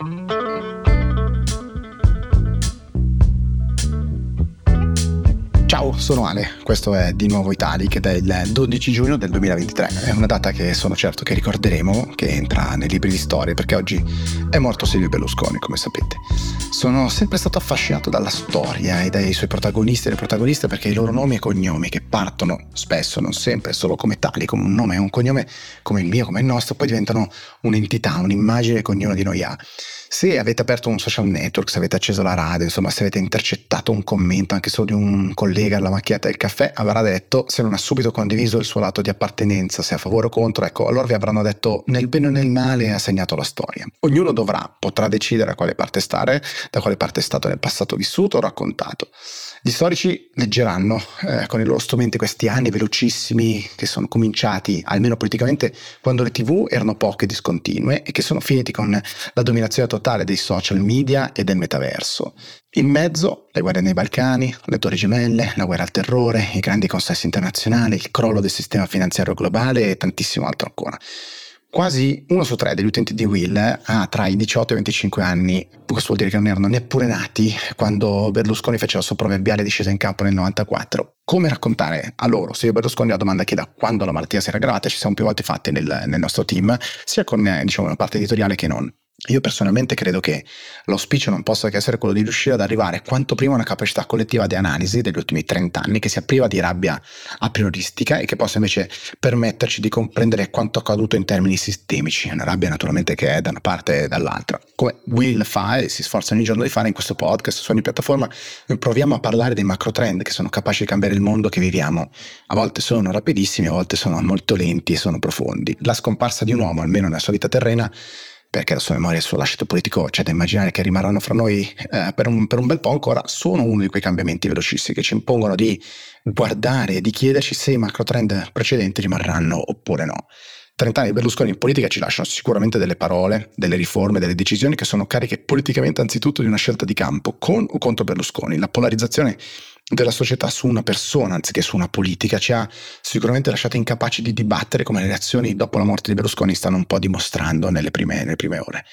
Mm-hmm. Ciao, sono Ale, questo è Di Nuovo Italic ed è il 12 giugno del 2023. È una data che sono certo che ricorderemo, che entra nei libri di storia, perché oggi è morto Silvio Berlusconi, come sapete. Sono sempre stato affascinato dalla storia e dai suoi protagonisti e le protagoniste perché i loro nomi e cognomi, che partono spesso, non sempre, solo come tali, come un nome e un cognome, come il mio, come il nostro, poi diventano un'entità, un'immagine che ognuno di noi ha. Se avete aperto un social network, se avete acceso la radio, insomma, se avete intercettato un commento anche solo di un collega alla macchiata del caffè, avrà detto, se non ha subito condiviso il suo lato di appartenenza, se a favore o contro, ecco, allora vi avranno detto nel bene o nel male ha segnato la storia. Ognuno dovrà, potrà decidere a quale parte stare, da quale parte è stato nel passato vissuto o raccontato. Gli storici leggeranno eh, con i loro strumenti questi anni velocissimi che sono cominciati, almeno politicamente, quando le tv erano poche e discontinue e che sono finiti con la dominazione totale dei social media e del metaverso. In mezzo le guerre nei Balcani, le torri gemelle, la guerra al terrore, i grandi consessi internazionali, il crollo del sistema finanziario globale e tantissimo altro ancora. Quasi uno su tre degli utenti di Will ha tra i 18 e i 25 anni, questo vuol dire che non erano neppure nati quando Berlusconi fece la sua proverbiale discesa in campo nel 94. Come raccontare a loro, se io Berlusconi la domanda che da quando la malattia si era aggravata, ci siamo più volte fatte nel, nel nostro team, sia con diciamo, una parte editoriale che non. Io personalmente credo che l'auspicio non possa che essere quello di riuscire ad arrivare quanto prima a una capacità collettiva di analisi degli ultimi 30 anni che sia priva di rabbia a prioristica e che possa invece permetterci di comprendere quanto accaduto in termini sistemici, una rabbia naturalmente che è da una parte e dall'altra. Come Will fa e si sforza ogni giorno di fare in questo podcast su ogni piattaforma, proviamo a parlare dei macro trend che sono capaci di cambiare il mondo che viviamo. A volte sono rapidissimi, a volte sono molto lenti e sono profondi. La scomparsa di un uomo, almeno nella sua vita terrena, perché la sua memoria e il suo lascito politico c'è da immaginare che rimarranno fra noi eh, per, un, per, un, bel po' ancora, sono uno di quei cambiamenti velocissimi che ci impongono di guardare e di chiederci se i macro trend precedenti rimarranno oppure no. 30 anni di Berlusconi in politica ci lasciano sicuramente delle parole, delle riforme, delle decisioni che sono cariche politicamente anzitutto di una scelta di campo, con o contro Berlusconi. La polarizzazione della società su una persona anziché su una politica. Ci ha sicuramente lasciato incapaci di dibattere come le reazioni dopo la morte di Berlusconi stanno un po' dimostrando nelle prime, nelle prime ore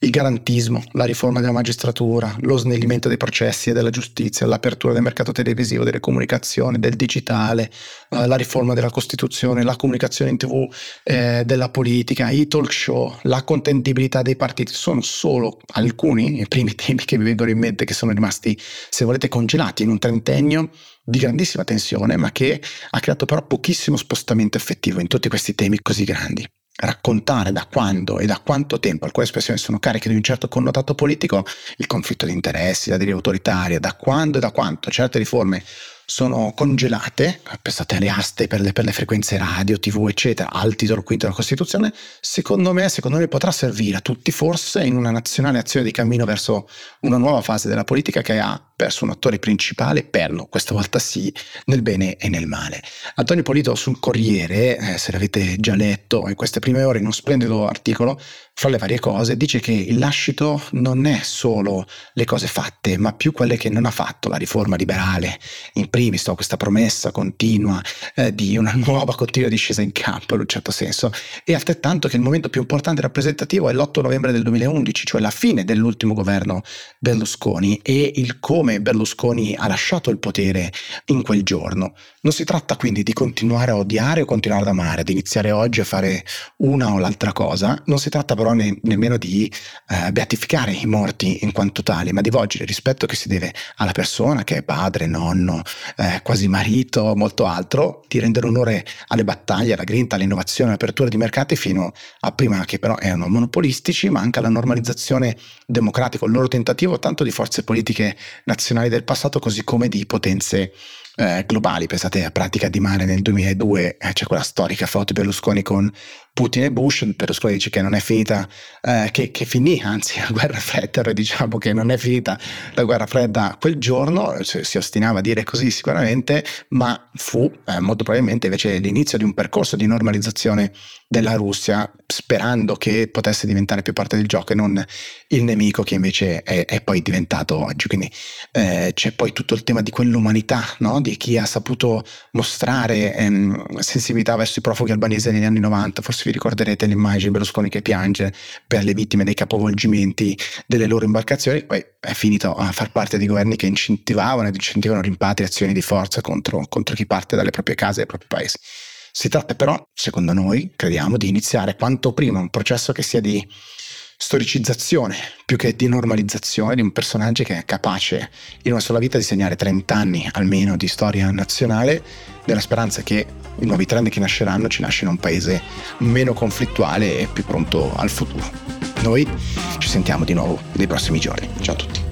il garantismo, la riforma della magistratura, lo snellimento dei processi e della giustizia, l'apertura del mercato televisivo, delle comunicazioni, del digitale, eh, la riforma della Costituzione, la comunicazione in tv eh, della politica, i talk show, la contentibilità dei partiti, sono solo alcuni, i primi temi che vi vengono in mente che sono rimasti, se volete, congelati in un trentennio di grandissima tensione, ma che ha creato però pochissimo spostamento effettivo in tutti questi temi così grandi raccontare da quando e da quanto tempo alcune espressioni sono cariche di un certo connotato politico, il conflitto di interessi, la deriva autoritaria, da quando e da quanto certe riforme sono congelate, pensate alle aste per le, per le, frequenze radio, tv, eccetera, al titolo quinto della Costituzione, secondo me, secondo me potrà servire a tutti forse in una nazionale azione di cammino verso una nuova fase della politica che ha perso un attore principale, perlo, questa volta sì, nel bene e nel male. Antonio Polito sul Corriere, eh, se l'avete già letto in queste prime ore in uno splendido articolo, fra le varie cose, dice che il lascito non è solo le cose fatte, ma più quelle che non ha fatto la riforma liberale. In primis, ho questa promessa continua eh, di una nuova continua discesa in campo, in un certo senso, e altrettanto che il momento più importante e rappresentativo è l'8 novembre del 2011, cioè la fine dell'ultimo governo Berlusconi e il come Berlusconi ha lasciato il potere in quel giorno. Non si tratta quindi di continuare a odiare o continuare ad amare, di iniziare oggi a fare una o l'altra cosa, non si tratta però però ne, nemmeno di eh, beatificare i morti in quanto tali, ma di volgere il rispetto che si deve alla persona che è padre, nonno, eh, quasi marito, molto altro, di rendere onore alle battaglie, alla grinta, all'innovazione, all'apertura di mercati fino a prima che però erano monopolistici, ma anche alla normalizzazione democratica, il loro tentativo tanto di forze politiche nazionali del passato così come di potenze eh, globali. Pensate a Pratica di Mare nel 2002, eh, c'è quella storica foto di Berlusconi con Putin e Bush, Berlusconi dice che non è finita, eh, che, che, finì anzi la guerra fredda, diciamo che non è finita la guerra fredda quel giorno, cioè, si ostinava a dire così sicuramente, ma fu eh, molto probabilmente invece l'inizio di un percorso di normalizzazione della Russia, sperando che potesse diventare più parte del gioco e non il nemico che invece è, è poi diventato oggi. Quindi eh, c'è poi tutto il tema di quell'umanità, no? Di chi ha saputo mostrare ehm, sensibilità verso i profughi albanesi negli anni 90, forse vi ricorderete l'immagine Berlusconi che piange per le vittime dei capovolgimenti delle loro imbarcazioni, poi è finito a far parte di governi che incentivavano ed incentivano rimpatriazioni di forza contro, contro chi parte dalle proprie case e dai propri paesi. Si tratta però, secondo noi, crediamo, di iniziare quanto prima un processo che sia di storicizzazione più che di normalizzazione di un personaggio che è capace in una sola vita di segnare 30 anni almeno di storia nazionale, nella speranza che i nuovi trend che nasceranno ci lasciano un paese meno conflittuale e più pronto al futuro. Noi ci sentiamo di nuovo nei prossimi giorni. Ciao a tutti.